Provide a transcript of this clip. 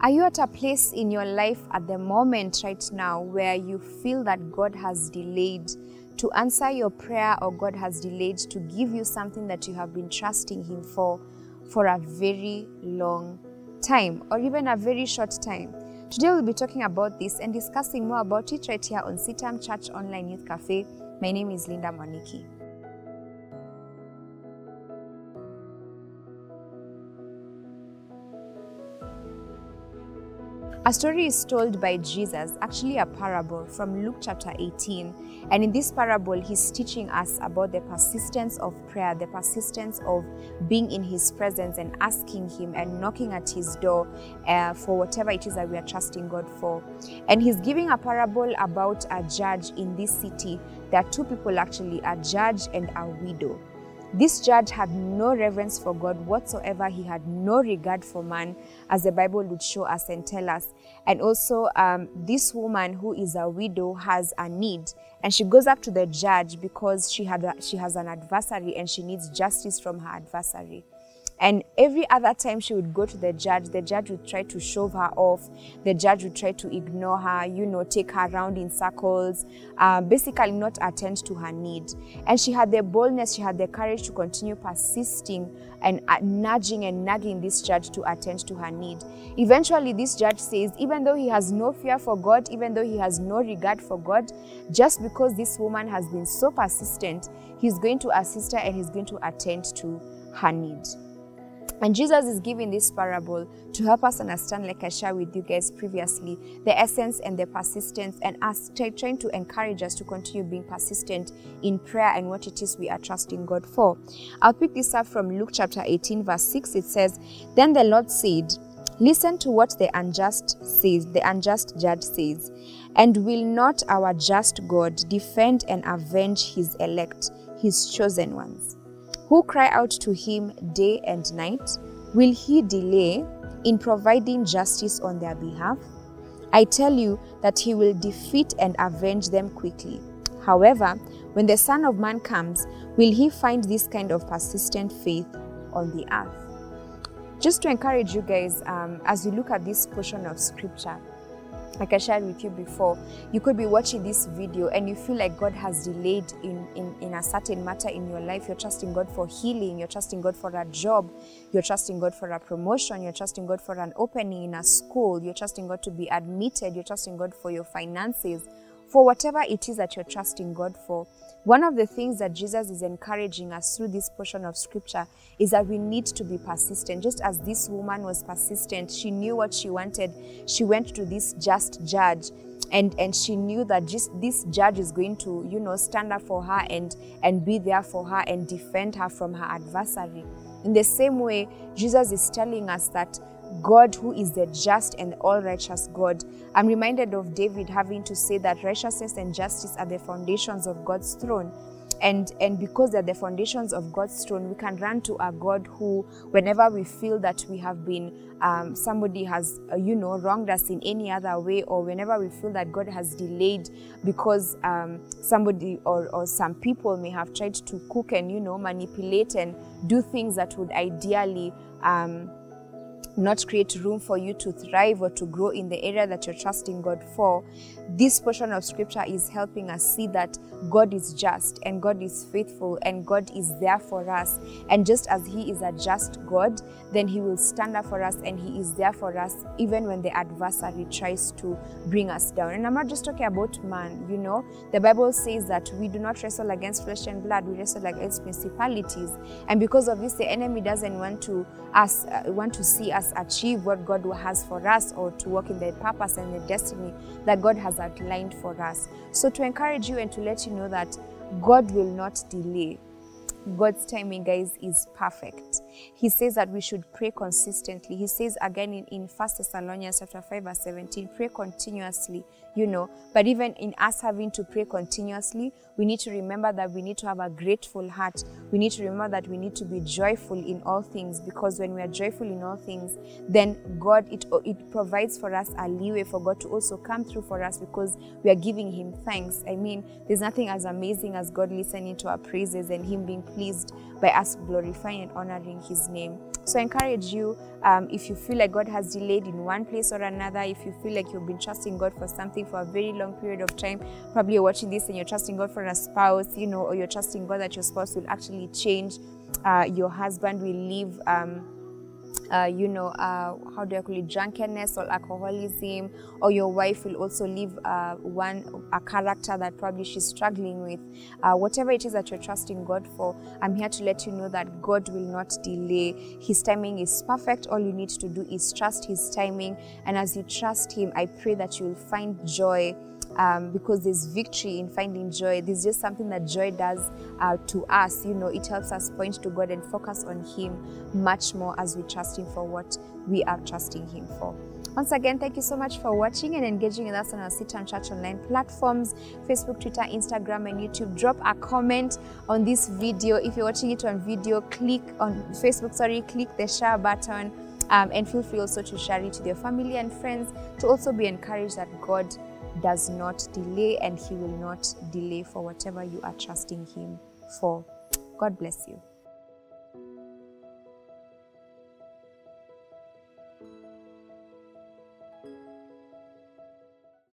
Are you at a place in your life at the moment right now where you feel that God has delayed to answer your prayer or God has delayed to give you something that you have been trusting Him for for a very long time or even a very short time? Today we'll be talking about this and discussing more about it right here on CITAM Church Online Youth Cafe. My name is Linda Mwaniki. A story is told by Jesus, actually a parable from Luke chapter 18. And in this parable, he's teaching us about the persistence of prayer, the persistence of being in his presence and asking him and knocking at his door uh, for whatever it is that we are trusting God for. And he's giving a parable about a judge in this city. There are two people actually, a judge and a widow. This judge had no reverence for God whatsoever. He had no regard for man, as the Bible would show us and tell us. And also, um, this woman who is a widow has a need, and she goes up to the judge because she had a, she has an adversary and she needs justice from her adversary. And every other time she would go to the judge, the judge would try to shove her off. The judge would try to ignore her, you know, take her around in circles, uh, basically not attend to her need. And she had the boldness, she had the courage to continue persisting and uh, nudging and nagging this judge to attend to her need. Eventually, this judge says, even though he has no fear for God, even though he has no regard for God, just because this woman has been so persistent, he's going to assist her and he's going to attend to her need. And Jesus is giving this parable to help us understand, like I shared with you guys previously, the essence and the persistence, and us trying to encourage us to continue being persistent in prayer and what it is we are trusting God for. I'll pick this up from Luke chapter 18, verse 6. It says, Then the Lord said, Listen to what the unjust says, the unjust judge says, and will not our just God defend and avenge his elect, his chosen ones? Who cry out to him day and night? Will he delay in providing justice on their behalf? I tell you that he will defeat and avenge them quickly. However, when the Son of Man comes, will he find this kind of persistent faith on the earth? Just to encourage you guys, um, as you look at this portion of scripture, like I shared with you before, you could be watching this video and you feel like God has delayed in, in, in a certain matter in your life. You're trusting God for healing, you're trusting God for a job, you're trusting God for a promotion, you're trusting God for an opening in a school, you're trusting God to be admitted, you're trusting God for your finances, for whatever it is that you're trusting God for. One of the things that Jesus is encouraging us through this portion of scripture is that we need to be persistent. Just as this woman was persistent, she knew what she wanted. She went to this just judge and and she knew that just this judge is going to you know stand up for her and and be there for her and defend her from her adversary in the same way jesus is telling us that God, who is the just and all righteous God. I'm reminded of David having to say that righteousness and justice are the foundations of God's throne. And, and because they're the foundations of God's throne, we can run to a God who, whenever we feel that we have been, um, somebody has, uh, you know, wronged us in any other way, or whenever we feel that God has delayed because um, somebody or, or some people may have tried to cook and, you know, manipulate and do things that would ideally um, not create room for you to thrive or to grow in the area that you're trusting God for, this portion of scripture is helping us see that God is just and God is faithful and God is there for us. And just as He is a just God, then He will stand up for us and He is there for us even when the adversary tries to bring us down. And I'm not just talking about man, you know, the Bible says that we do not wrestle against flesh and blood, we wrestle against principalities. And because of this, the enemy doesn't want to us uh, want to see us achieve what God has for us or to walk in the purpose and the destiny that God has outlined for us. So, to encourage you and to let you know that God will not delay. God's timing, guys, is perfect. He says that we should pray consistently. He says again in, in 1 Thessalonians chapter 5, verse 17, pray continuously, you know. But even in us having to pray continuously, we need to remember that we need to have a grateful heart. We need to remember that we need to be joyful in all things because when we are joyful in all things, then God, it, it provides for us a leeway for God to also come through for us because we are giving Him thanks. I mean, there's nothing as amazing as God listening to our praises and Him being by us glorifying and honoring His name. So I encourage you, um, if you feel like God has delayed in one place or another, if you feel like you've been trusting God for something for a very long period of time, probably you're watching this and you're trusting God for a spouse, you know, or you're trusting God that your spouse will actually change, uh, your husband will leave. Um, uh, you know, uh, how do I call it, drunkenness or alcoholism, or your wife will also leave uh, one a character that probably she's struggling with. Uh, whatever it is that you're trusting God for, I'm here to let you know that God will not delay. His timing is perfect. All you need to do is trust His timing, and as you trust Him, I pray that you will find joy um, because there's victory in finding joy. There's just something that joy does uh, to us. You know, it helps us point to God and focus on Him much more as we trust Him for what we are trusting Him for. Once again, thank you so much for watching and engaging with us on our CITAM Church online platforms Facebook, Twitter, Instagram, and YouTube. Drop a comment on this video. If you're watching it on video, click on Facebook, sorry, click the share button. Um, and feel free also to share it with your family and friends to also be encouraged that God does not delay and He will not delay for whatever you are trusting Him for. God bless you.